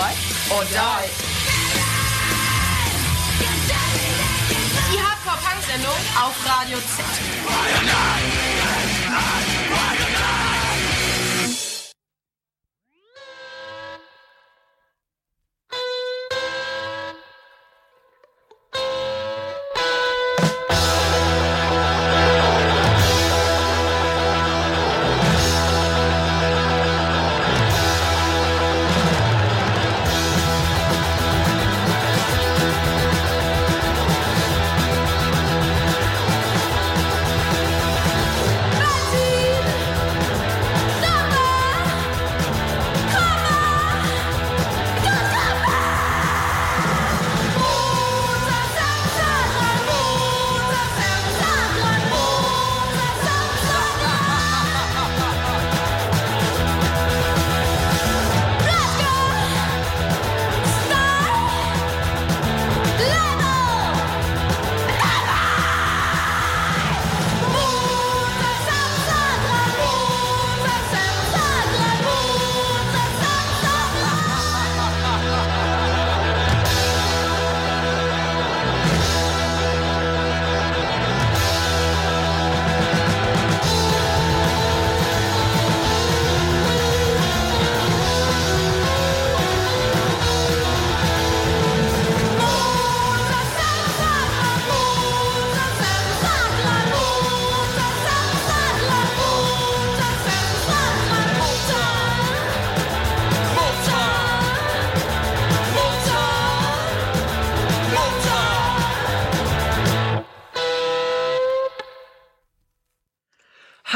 what or die. Die Hardcore-Punk-Sendung auf Radio Z.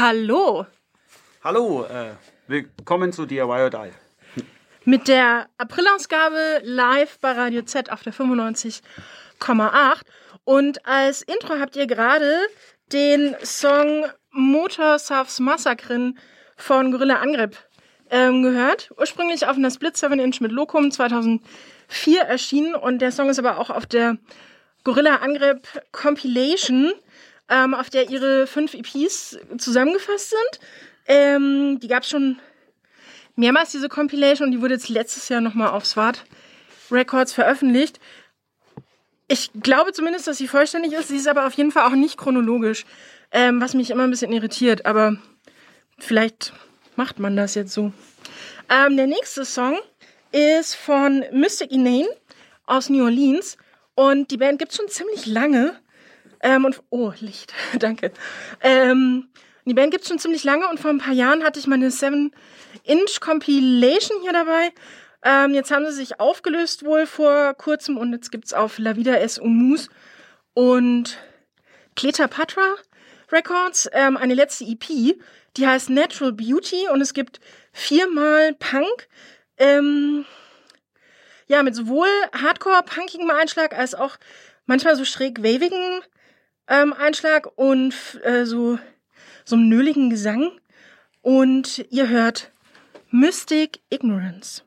Hallo. Hallo, äh, willkommen zu DIY or Die. Mit der Aprilausgabe live bei Radio Z auf der 95,8. Und als Intro habt ihr gerade den Song Motor Souths Massacren von Gorilla Angriff ähm, gehört. Ursprünglich auf einer Split 7 Inch mit Locum 2004 erschienen und der Song ist aber auch auf der Gorilla Angriff Compilation ähm, auf der ihre fünf EPs zusammengefasst sind. Ähm, die gab es schon mehrmals, diese Compilation, und die wurde jetzt letztes Jahr nochmal auf Swart Records veröffentlicht. Ich glaube zumindest, dass sie vollständig ist. Sie ist aber auf jeden Fall auch nicht chronologisch, ähm, was mich immer ein bisschen irritiert. Aber vielleicht macht man das jetzt so. Ähm, der nächste Song ist von Mystic Inane aus New Orleans. Und die Band gibt es schon ziemlich lange. Ähm, und, oh, Licht, danke. Ähm, die Band gibt es schon ziemlich lange und vor ein paar Jahren hatte ich meine 7-Inch-Compilation hier dabei. Ähm, jetzt haben sie sich aufgelöst wohl vor kurzem und jetzt gibt es auf La Vida es Humus und Cleopatra Records ähm, eine letzte EP, die heißt Natural Beauty und es gibt viermal Punk. Ähm, ja, mit sowohl Hardcore-punkigem Einschlag als auch manchmal so schräg wavigen ähm, Einschlag und äh, so, so einen nöligen Gesang. Und ihr hört Mystic Ignorance.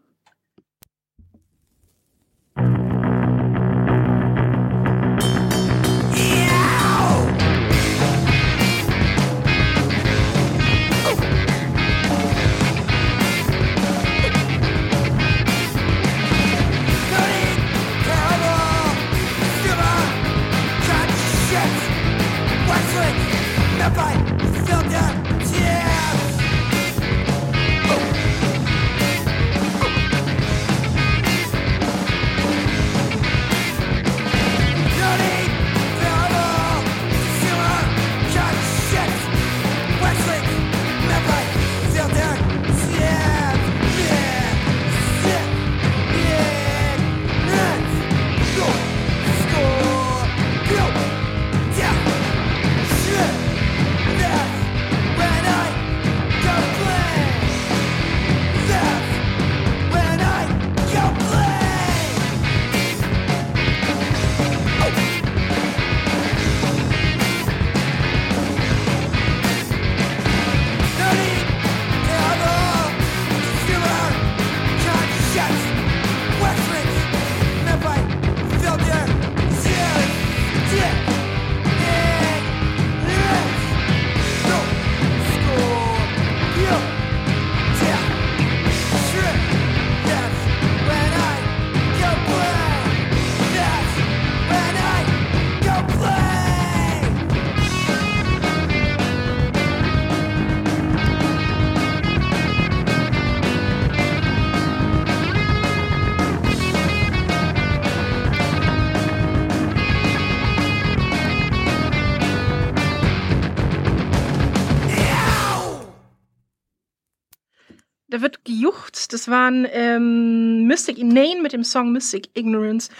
Das waren ähm, Mystic Inane mit dem Song Mystic Ignorance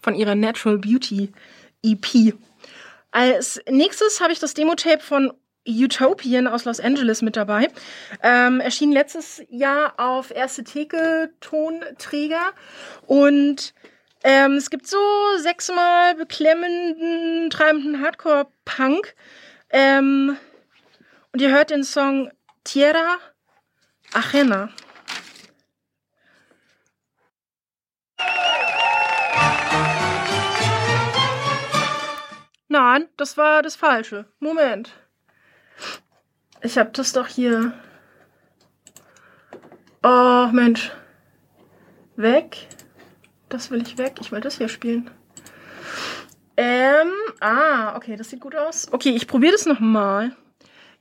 von ihrer Natural Beauty EP. Als nächstes habe ich das Demo-Tape von Utopian aus Los Angeles mit dabei. Ähm, erschien letztes Jahr auf erste Theke Tonträger und ähm, es gibt so sechsmal beklemmenden, treibenden Hardcore-Punk. Ähm, und ihr hört den Song Tierra Ajena. Nein, das war das Falsche. Moment. Ich hab das doch hier. Oh, Mensch. Weg. Das will ich weg. Ich will das hier spielen. Ähm, ah, okay, das sieht gut aus. Okay, ich probiere das nochmal.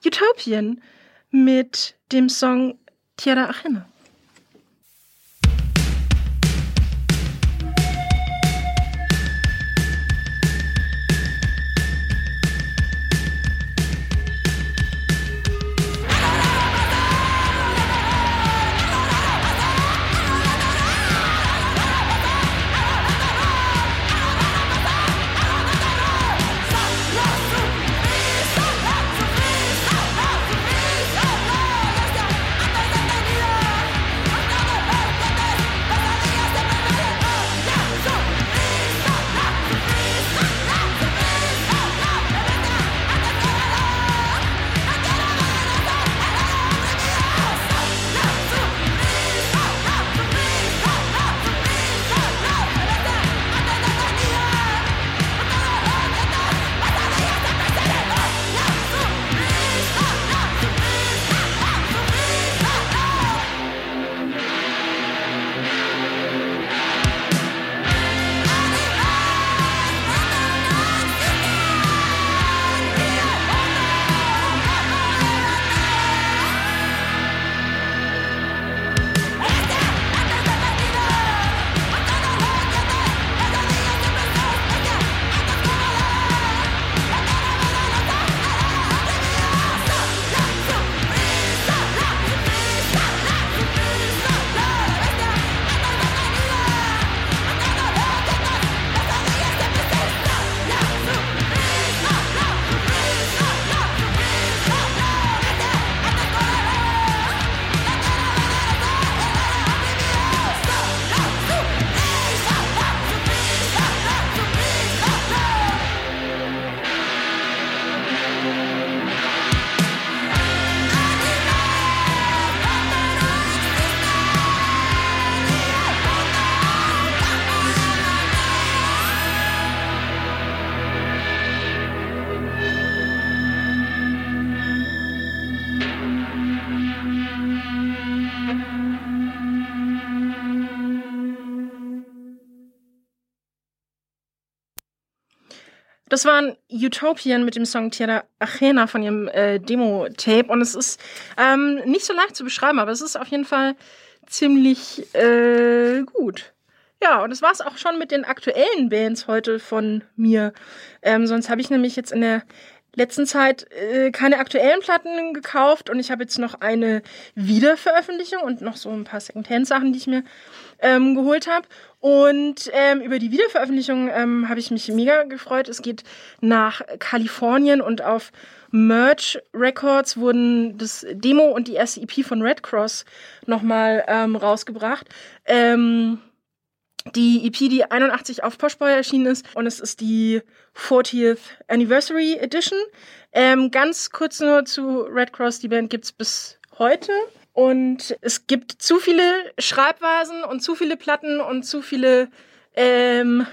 Utopian mit dem Song Tierra Ajena. Das waren Utopian mit dem Song Tierra Ajena von ihrem äh, Demo-Tape. Und es ist ähm, nicht so leicht zu beschreiben, aber es ist auf jeden Fall ziemlich äh, gut. Ja, und das war es auch schon mit den aktuellen Bands heute von mir. Ähm, sonst habe ich nämlich jetzt in der letzten Zeit äh, keine aktuellen Platten gekauft und ich habe jetzt noch eine Wiederveröffentlichung und noch so ein paar Secondhand-Sachen, die ich mir ähm, geholt habe. Und ähm, über die Wiederveröffentlichung ähm, habe ich mich mega gefreut. Es geht nach Kalifornien und auf Merch Records wurden das Demo und die erste EP von Red Cross nochmal ähm, rausgebracht. Ähm, die EP, die 81 auf Poshboy erschienen ist und es ist die 40th Anniversary Edition. Ähm, ganz kurz nur zu Red Cross, die Band gibt's bis heute. Und es gibt zu viele Schreibweisen und zu viele Platten und zu viele, ähm,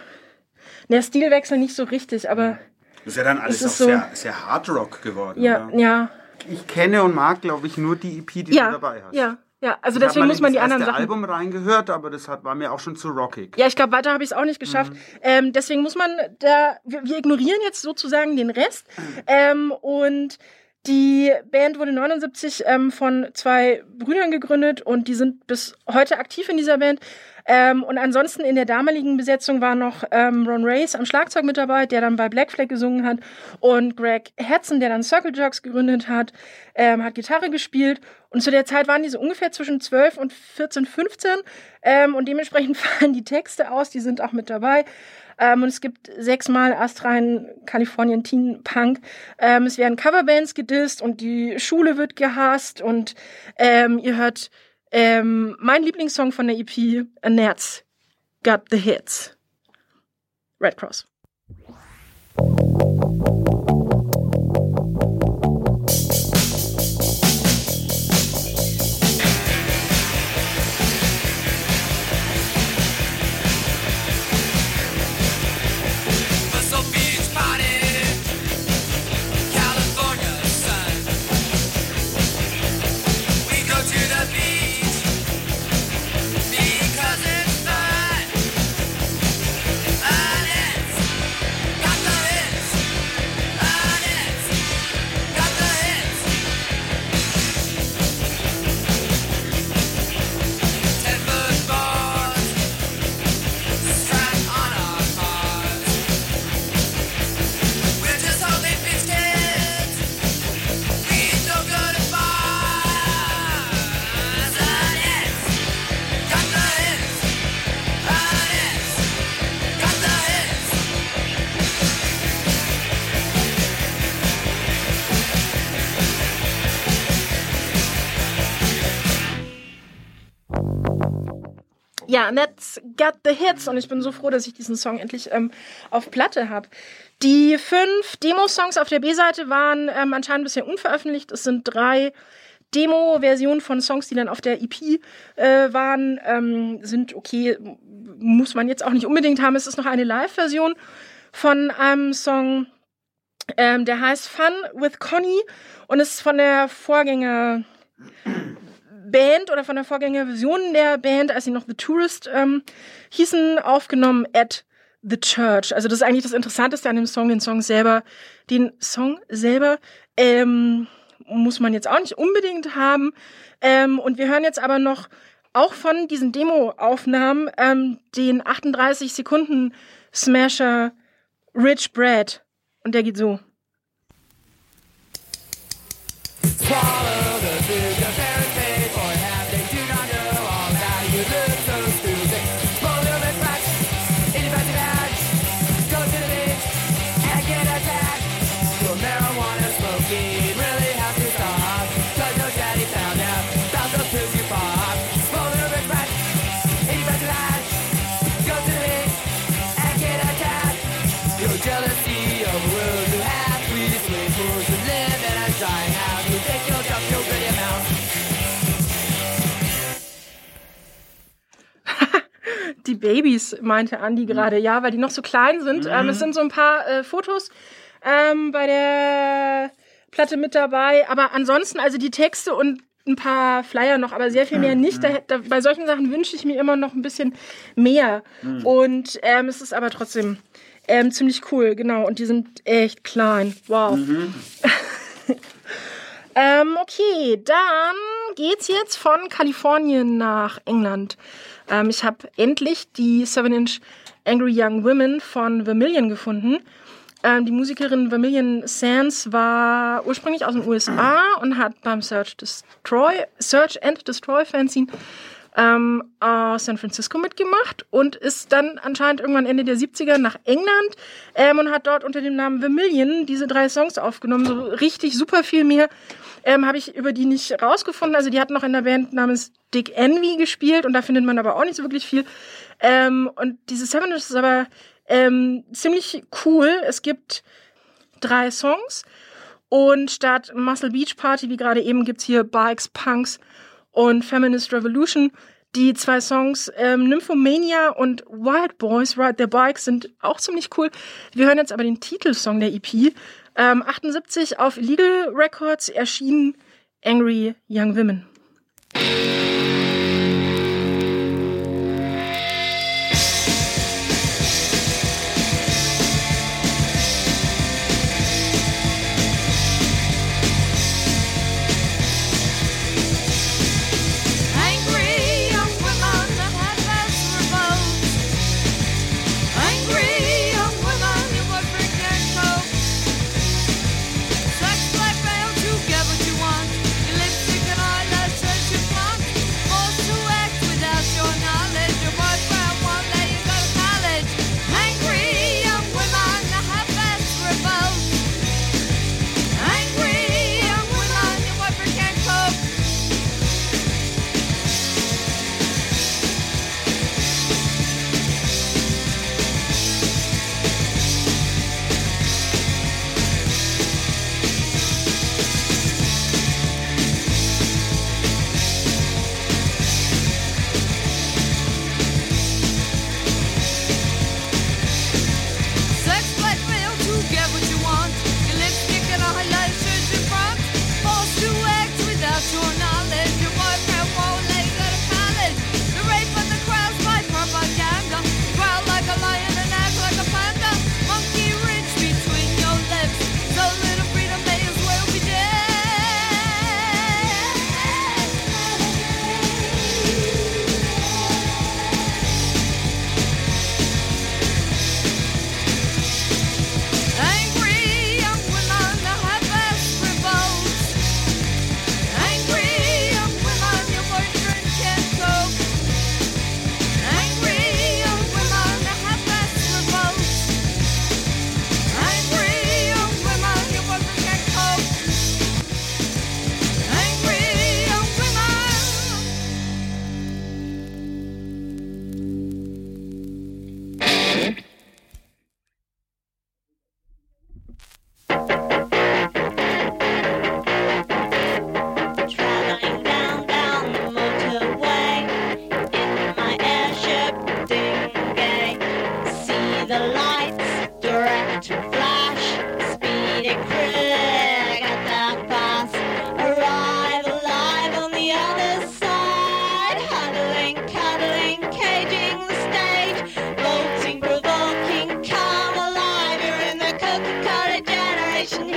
der Stilwechsel nicht so richtig, aber. Das ist ja dann alles auch so, sehr, sehr Hard Rock geworden. Ja, oder? ja. Ich kenne und mag, glaube ich, nur die EP, die ja, du dabei hast. Ja, ja. Also ich deswegen muss man die anderen Sachen. Sachen. Album reingehört, aber das hat, war mir auch schon zu rockig. Ja, ich glaube, weiter habe ich es auch nicht geschafft. Mhm. Ähm, deswegen muss man da, wir, wir ignorieren jetzt sozusagen den Rest. Ähm, und die Band wurde 79 ähm, von zwei Brüdern gegründet und die sind bis heute aktiv in dieser Band. Ähm, und ansonsten in der damaligen Besetzung war noch ähm, Ron Race am Schlagzeug mit dabei, der dann bei Black Flag gesungen hat. Und Greg Hudson, der dann Circle Jerks gegründet hat, ähm, hat Gitarre gespielt. Und zu der Zeit waren die so ungefähr zwischen 12 und 14, 15. Ähm, und dementsprechend fallen die Texte aus, die sind auch mit dabei. Ähm, und es gibt sechsmal Astrein Kalifornien Teen Punk. Ähm, es werden Coverbands gedisst und die Schule wird gehasst. Und ähm, ihr hört ähm, mein Lieblingssong von der EP, A Nerz, Got the Hits. Red Cross. Got the hits. Und ich bin so froh, dass ich diesen Song endlich ähm, auf Platte habe. Die fünf Demo-Songs auf der B-Seite waren ähm, anscheinend bisher unveröffentlicht. Es sind drei Demo-Versionen von Songs, die dann auf der EP äh, waren, ähm, sind okay, muss man jetzt auch nicht unbedingt haben. Es ist noch eine Live-Version von einem Song, ähm, der heißt Fun with Connie und ist von der Vorgänger Band oder von der Vorgängerversion der Band, als sie noch The Tourist ähm, hießen, aufgenommen at The Church. Also das ist eigentlich das Interessanteste an dem Song, den Song selber. Den Song selber ähm, muss man jetzt auch nicht unbedingt haben. Ähm, und wir hören jetzt aber noch auch von diesen Demo-Aufnahmen ähm, den 38 Sekunden Smasher Rich Bread. Und der geht so. Die Babys, meinte Andi gerade, ja, weil die noch so klein sind. Ähm, es sind so ein paar äh, Fotos ähm, bei der Platte mit dabei. Aber ansonsten, also die Texte und ein paar Flyer noch, aber sehr viel mehr nicht. Da, da, bei solchen Sachen wünsche ich mir immer noch ein bisschen mehr. Und ähm, es ist aber trotzdem ähm, ziemlich cool, genau. Und die sind echt klein. Wow. ähm, okay, dann geht's jetzt von Kalifornien nach England. Ähm, ich habe endlich die 7-Inch Angry Young Women von Vermilion gefunden. Ähm, die Musikerin Vermilion Sands war ursprünglich aus den USA und hat beim Search, Destroy, Search and Destroy Fanzine ähm, aus San Francisco mitgemacht und ist dann anscheinend irgendwann Ende der 70er nach England ähm, und hat dort unter dem Namen Vermilion diese drei Songs aufgenommen. So richtig super viel mehr ähm, habe ich über die nicht rausgefunden. Also die hat noch in der Band namens Dick Envy gespielt und da findet man aber auch nicht so wirklich viel. Ähm, und diese Seven ist aber ähm, ziemlich cool. Es gibt drei Songs und statt Muscle Beach Party, wie gerade eben, gibt's hier Bikes, Punks und Feminist Revolution. Die zwei Songs ähm, Nymphomania und Wild Boys Ride Their Bikes sind auch ziemlich cool. Wir hören jetzt aber den Titelsong der EP. Ähm, 78 auf Illegal Records erschienen Angry Young Women.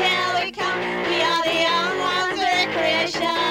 now we come. We are the young ones of recreation.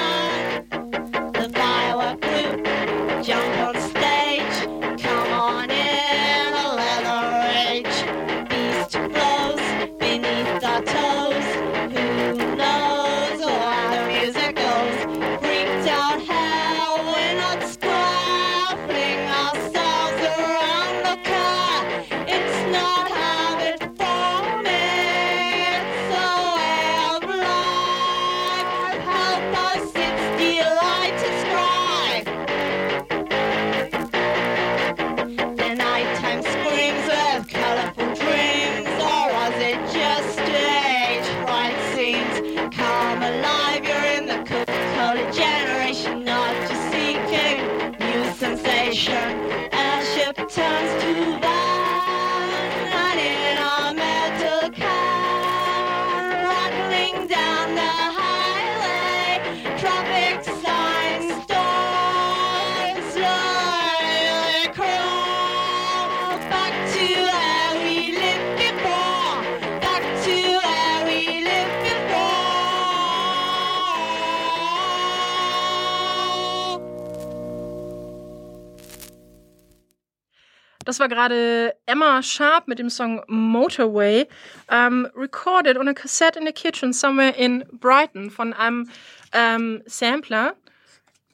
Das war gerade Emma Sharp mit dem Song Motorway, um, recorded on a cassette in a kitchen somewhere in Brighton von einem ähm, Sampler.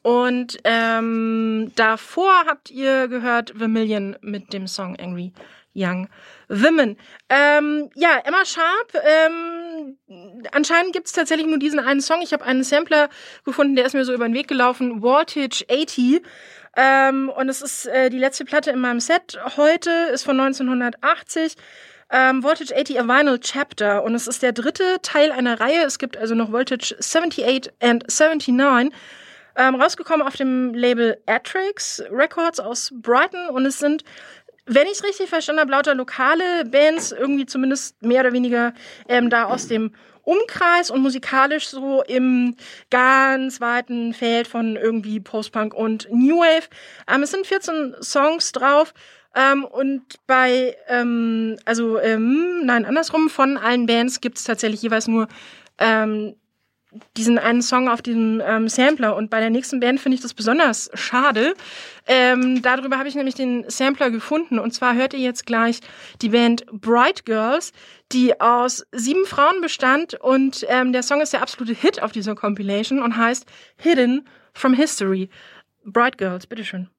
Und ähm, davor habt ihr gehört Vermilion mit dem Song Angry Young Women. Ähm, ja, Emma Sharp, ähm, anscheinend gibt es tatsächlich nur diesen einen Song. Ich habe einen Sampler gefunden, der ist mir so über den Weg gelaufen, Voltage 80. Ähm, und es ist äh, die letzte Platte in meinem Set heute, ist von 1980. Ähm, Voltage 80 A Vinyl Chapter und es ist der dritte Teil einer Reihe. Es gibt also noch Voltage 78 and 79. Ähm, rausgekommen auf dem Label Atrix Records aus Brighton und es sind, wenn ich es richtig verstanden habe, lauter lokale Bands, irgendwie zumindest mehr oder weniger ähm, da aus dem Umkreis und musikalisch so im ganz weiten Feld von irgendwie Post-Punk und New Wave. Ähm, es sind 14 Songs drauf. Ähm, und bei, ähm, also, ähm, nein, andersrum, von allen Bands gibt es tatsächlich jeweils nur ähm, diesen einen Song auf diesem ähm, Sampler. Und bei der nächsten Band finde ich das besonders schade. Ähm, darüber habe ich nämlich den Sampler gefunden. Und zwar hört ihr jetzt gleich die Band Bright Girls, die aus sieben Frauen bestand. Und ähm, der Song ist der absolute Hit auf dieser Compilation und heißt Hidden from History. Bright Girls, bitteschön.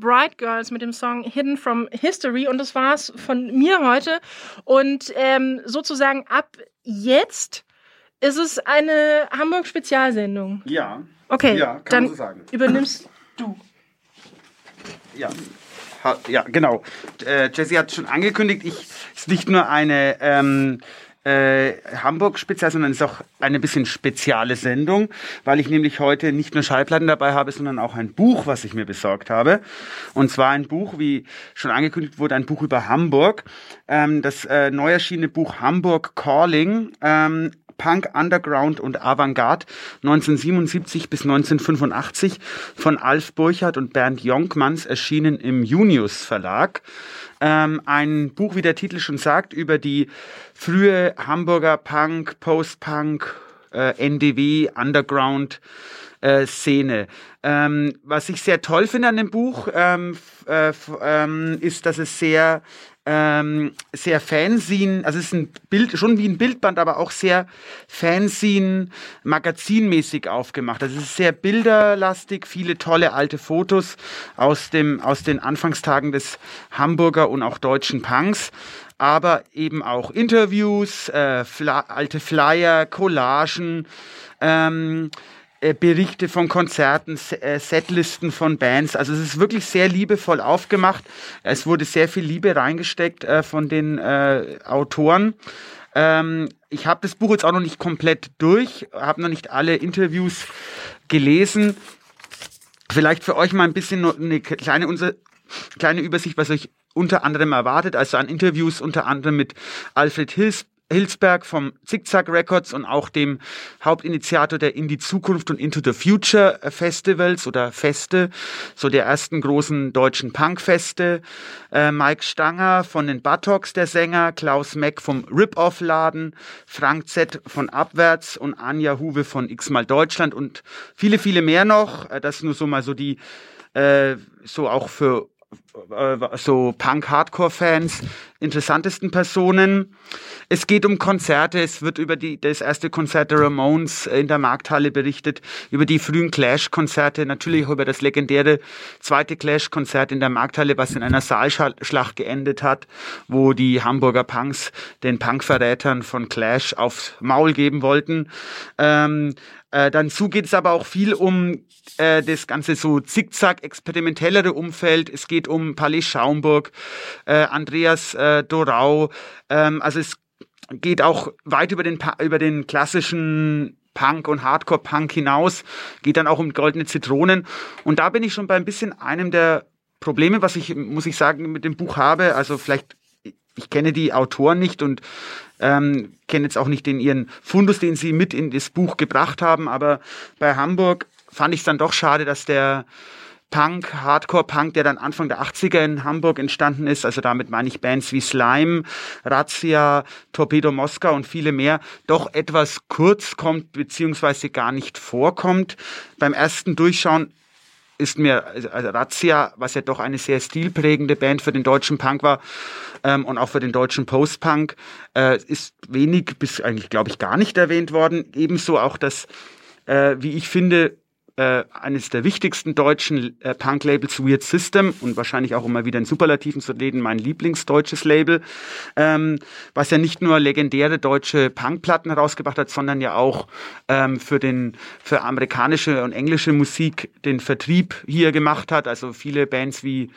Bright Girls mit dem Song Hidden from History und das war's von mir heute. Und ähm, sozusagen ab jetzt ist es eine Hamburg-Spezialsendung. Ja. Okay, Ja, kann dann man so sagen. übernimmst du. Ja. Ha- Ja, genau. Äh, Jessie hat schon angekündigt, ich ist nicht nur eine ähm, äh, Hamburg-Spezial, sondern ist auch eine bisschen spezielle Sendung, weil ich nämlich heute nicht nur Schallplatten dabei habe, sondern auch ein Buch, was ich mir besorgt habe. Und zwar ein Buch, wie schon angekündigt wurde, ein Buch über Hamburg. Ähm, das äh, neu erschienene Buch Hamburg Calling. Ähm, Punk, Underground und Avantgarde 1977 bis 1985 von Alf Burchardt und Bernd Jonkmanns erschienen im Junius Verlag. Ähm, ein Buch, wie der Titel schon sagt, über die frühe Hamburger Punk, Post-Punk, äh, NDW, Underground äh, Szene. Ähm, was ich sehr toll finde an dem Buch, ähm, äh, ähm, ist, dass es sehr ähm, sehr Fanzine, also es ist ein Bild, schon wie ein Bildband, aber auch sehr Fanzine, magazinmäßig aufgemacht. Also es ist sehr bilderlastig, viele tolle alte Fotos aus dem, aus den Anfangstagen des Hamburger und auch deutschen Punks aber eben auch Interviews, äh, Fla alte Flyer, Collagen, ähm, äh, Berichte von Konzerten, äh, Setlisten von Bands. Also es ist wirklich sehr liebevoll aufgemacht. Es wurde sehr viel Liebe reingesteckt äh, von den Autoren. Ähm, ich habe das Buch jetzt auch noch nicht komplett durch, habe noch nicht alle Interviews gelesen. Vielleicht für euch mal ein bisschen eine kleine, kleine Übersicht, was euch unter anderem erwartet. Also an Interviews unter anderem mit Alfred Hils, Hilsberg vom Zickzack Records und auch dem Hauptinitiator der In die Zukunft und Into the Future Festivals oder Feste, so der ersten großen deutschen Punkfeste. Äh, Mike Stanger von den Buttocks, der Sänger, Klaus Meck vom Rip-Off-Laden, Frank Z von Abwärts und Anja Huwe von X-Mal Deutschland und viele, viele mehr noch. Äh, Das nur so mal so die, äh, so auch für so Punk-Hardcore-Fans, interessantesten Personen. Es geht um Konzerte, es wird über die, das erste Konzert der Ramones in der Markthalle berichtet, über die frühen Clash-Konzerte, natürlich auch über das legendäre zweite Clash-Konzert in der Markthalle, was in einer Saalschlacht geendet hat, wo die Hamburger Punks den Punk-Verrätern von Clash aufs Maul geben wollten. Ähm, äh, dazu geht es aber auch viel um äh, das ganze so zickzack experimentellere Umfeld. Es geht um Palais Schaumburg, äh, Andreas äh, Dorau. Ähm, also es geht auch weit über den, über den klassischen Punk und Hardcore-Punk hinaus, geht dann auch um goldene Zitronen. Und da bin ich schon bei ein bisschen einem der Probleme, was ich, muss ich sagen, mit dem Buch habe. Also vielleicht, ich kenne die Autoren nicht und ähm, kenne jetzt auch nicht den ihren Fundus, den sie mit in das Buch gebracht haben, aber bei Hamburg fand ich es dann doch schade, dass der Punk, Hardcore-Punk, der dann Anfang der 80er in Hamburg entstanden ist, also damit meine ich Bands wie Slime, Razzia, Torpedo Moskau und viele mehr, doch etwas kurz kommt, beziehungsweise gar nicht vorkommt. Beim ersten Durchschauen ist mir also Razzia, was ja doch eine sehr stilprägende Band für den deutschen Punk war ähm, und auch für den deutschen Post-Punk, äh, ist wenig bis eigentlich, glaube ich, gar nicht erwähnt worden. Ebenso auch das, äh, wie ich finde, äh, eines der wichtigsten deutschen äh, Punk-Labels Weird System und wahrscheinlich auch immer wieder in Superlativen zu reden, mein Lieblingsdeutsches Label, ähm, was ja nicht nur legendäre deutsche Punkplatten herausgebracht hat, sondern ja auch ähm, für den für amerikanische und englische Musik den Vertrieb hier gemacht hat. Also viele Bands wie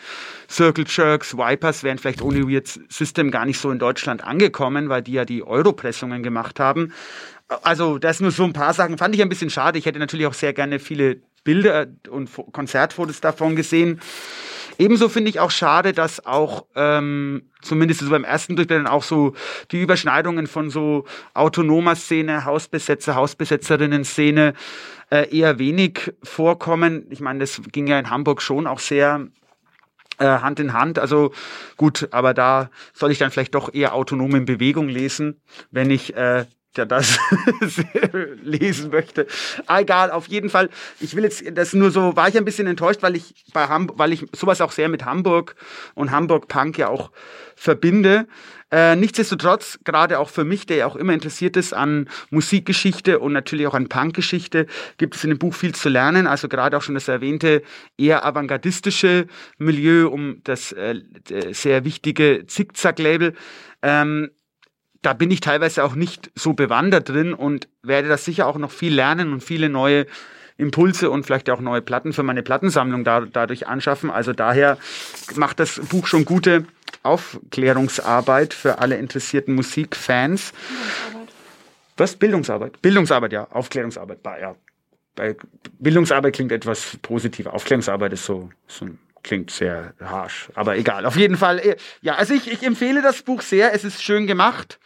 Circle Jerks, Vipers wären vielleicht ohne Weird System gar nicht so in Deutschland angekommen, weil die ja die Europressungen gemacht haben. Also, das nur so ein paar Sachen. Fand ich ein bisschen schade. Ich hätte natürlich auch sehr gerne viele Bilder und Fo- Konzertfotos davon gesehen. Ebenso finde ich auch schade, dass auch ähm, zumindest so beim ersten Durchblättern auch so die Überschneidungen von so autonomer Szene, Hausbesetzer, Hausbesetzerinnen-Szene äh, eher wenig vorkommen. Ich meine, das ging ja in Hamburg schon auch sehr äh, Hand in Hand. Also gut, aber da soll ich dann vielleicht doch eher autonom in Bewegung lesen, wenn ich äh, der das lesen möchte. Egal, auf jeden Fall. Ich will jetzt, das nur so, war ich ein bisschen enttäuscht, weil ich bei Hamburg, weil ich sowas auch sehr mit Hamburg und Hamburg Punk ja auch verbinde. Äh, nichtsdestotrotz, gerade auch für mich, der ja auch immer interessiert ist an Musikgeschichte und natürlich auch an Punkgeschichte, gibt es in dem Buch viel zu lernen. Also gerade auch schon das erwähnte eher avantgardistische Milieu um das äh, sehr wichtige Zickzack-Label. Ähm, da bin ich teilweise auch nicht so bewandert drin und werde das sicher auch noch viel lernen und viele neue Impulse und vielleicht auch neue Platten für meine Plattensammlung da, dadurch anschaffen. Also daher macht das Buch schon gute Aufklärungsarbeit für alle interessierten Musikfans. Bildungsarbeit. Was? Bildungsarbeit? Bildungsarbeit, ja. Aufklärungsarbeit, ja. Bei Bildungsarbeit klingt etwas positiver. Aufklärungsarbeit ist so, so klingt sehr harsch, aber egal. Auf jeden Fall, äh, ja, also ich, ich empfehle das Buch sehr. Es ist schön gemacht.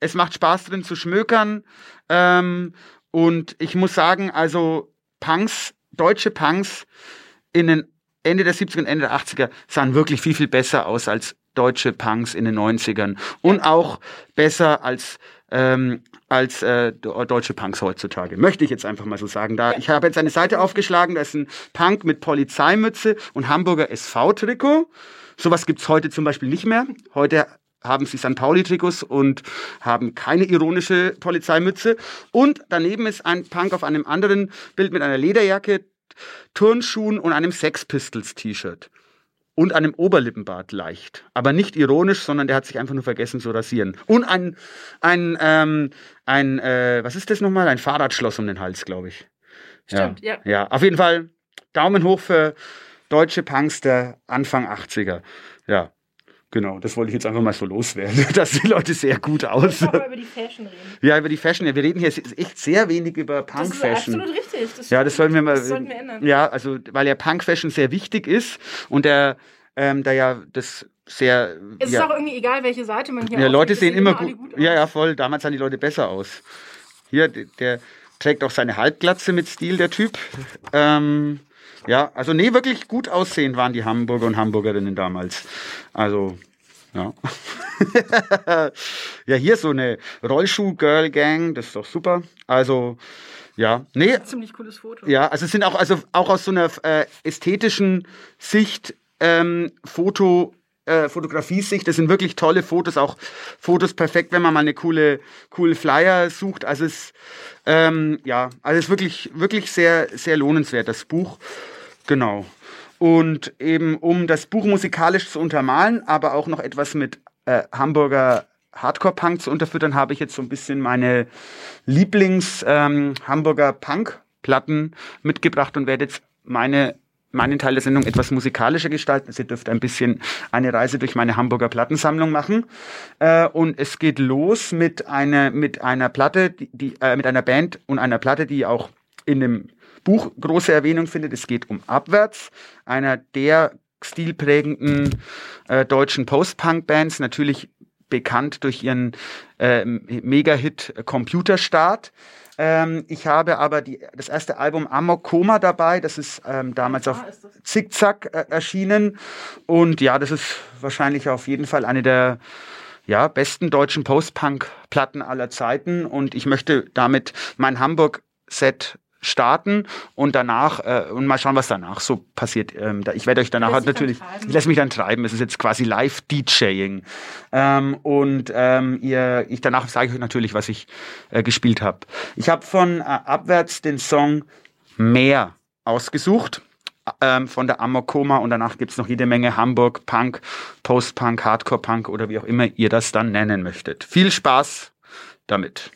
Es macht Spaß drin zu schmökern. Ähm, und ich muss sagen, also Punks, deutsche Punks in den Ende der 70er und Ende der 80er sahen wirklich viel, viel besser aus als deutsche Punks in den 90ern. Und auch besser als ähm, als äh, deutsche Punks heutzutage. Möchte ich jetzt einfach mal so sagen. Da, ich habe jetzt eine Seite aufgeschlagen, da ist ein Punk mit Polizeimütze und Hamburger SV-Trikot. Sowas gibt's heute zum Beispiel nicht mehr. Heute haben sie St. Pauli-Trikots und haben keine ironische Polizeimütze. Und daneben ist ein Punk auf einem anderen Bild mit einer Lederjacke, Turnschuhen und einem Sex Pistols-T-Shirt und einem Oberlippenbart leicht. Aber nicht ironisch, sondern der hat sich einfach nur vergessen zu rasieren. Und ein, ein, ähm, ein äh, was ist das nochmal? Ein Fahrradschloss um den Hals, glaube ich. Stimmt, ja. ja. Ja, auf jeden Fall Daumen hoch für deutsche Punks der Anfang 80er. Ja. Genau, das wollte ich jetzt einfach mal so loswerden. Das sehen Leute sehr gut aus. Ich aber über die Fashion reden. Ja, über die Fashion. Ja, wir reden hier echt sehr wenig über Punk-Fashion. Das ist absolut richtig. Das ja, das sollten wir mal. Das sollten wir ändern. Ja, also, weil ja Punk-Fashion sehr wichtig ist und der, ähm, da ja das sehr. Es ja, ist auch irgendwie egal, welche Seite man hier Ja, Leute sehen immer gut. gut. Ja, ja, voll. Damals sahen die Leute besser aus. Hier, der trägt auch seine Halbglatze mit Stil, der Typ. Ähm, ja, also nee, wirklich gut aussehend waren die Hamburger und Hamburgerinnen damals. Also ja. ja, hier so eine Rollschuh-Girl-Gang, das ist doch super. Also, ja, nee. Ziemlich cooles Foto. Ja, also es sind auch, also auch aus so einer äh, ästhetischen Sicht ähm, Foto, äh, Fotografie-Sicht, das sind wirklich tolle Fotos, auch Fotos perfekt, wenn man mal eine coole, coole Flyer sucht. Also es, ähm, ja, also es ist wirklich, wirklich sehr, sehr lohnenswert, das Buch. Genau. Und eben um das Buch musikalisch zu untermalen, aber auch noch etwas mit äh, Hamburger Hardcore-Punk zu unterfüttern, habe ich jetzt so ein bisschen meine Lieblings-Hamburger ähm, Punk-Platten mitgebracht und werde jetzt meine meinen Teil der Sendung etwas musikalischer gestalten. Sie dürft ein bisschen eine Reise durch meine Hamburger Plattensammlung machen. Äh, und es geht los mit einer, mit einer Platte, die, die äh, mit einer Band und einer Platte, die auch in dem Buch große Erwähnung findet. Es geht um Abwärts, einer der stilprägenden äh, deutschen Post-Punk-Bands, natürlich bekannt durch ihren äh, Mega-Hit Computerstart. Ähm, ich habe aber die, das erste Album Amok Koma dabei, das ist ähm, damals auf Zickzack äh, erschienen. Und ja, das ist wahrscheinlich auf jeden Fall eine der ja, besten deutschen Post-Punk-Platten aller Zeiten. Und ich möchte damit mein Hamburg-Set starten und danach äh, und mal schauen, was danach so passiert. Ähm, da, ich werde euch danach halt natürlich, ich lasse mich dann treiben. Es ist jetzt quasi Live-DJing ähm, und ähm, ihr, ich danach sage ich euch natürlich, was ich äh, gespielt habe. Ich habe von äh, abwärts den Song Mehr ausgesucht ähm, von der Amokoma und danach gibt es noch jede Menge Hamburg Punk, Post-Punk, Hardcore-Punk oder wie auch immer ihr das dann nennen möchtet. Viel Spaß damit.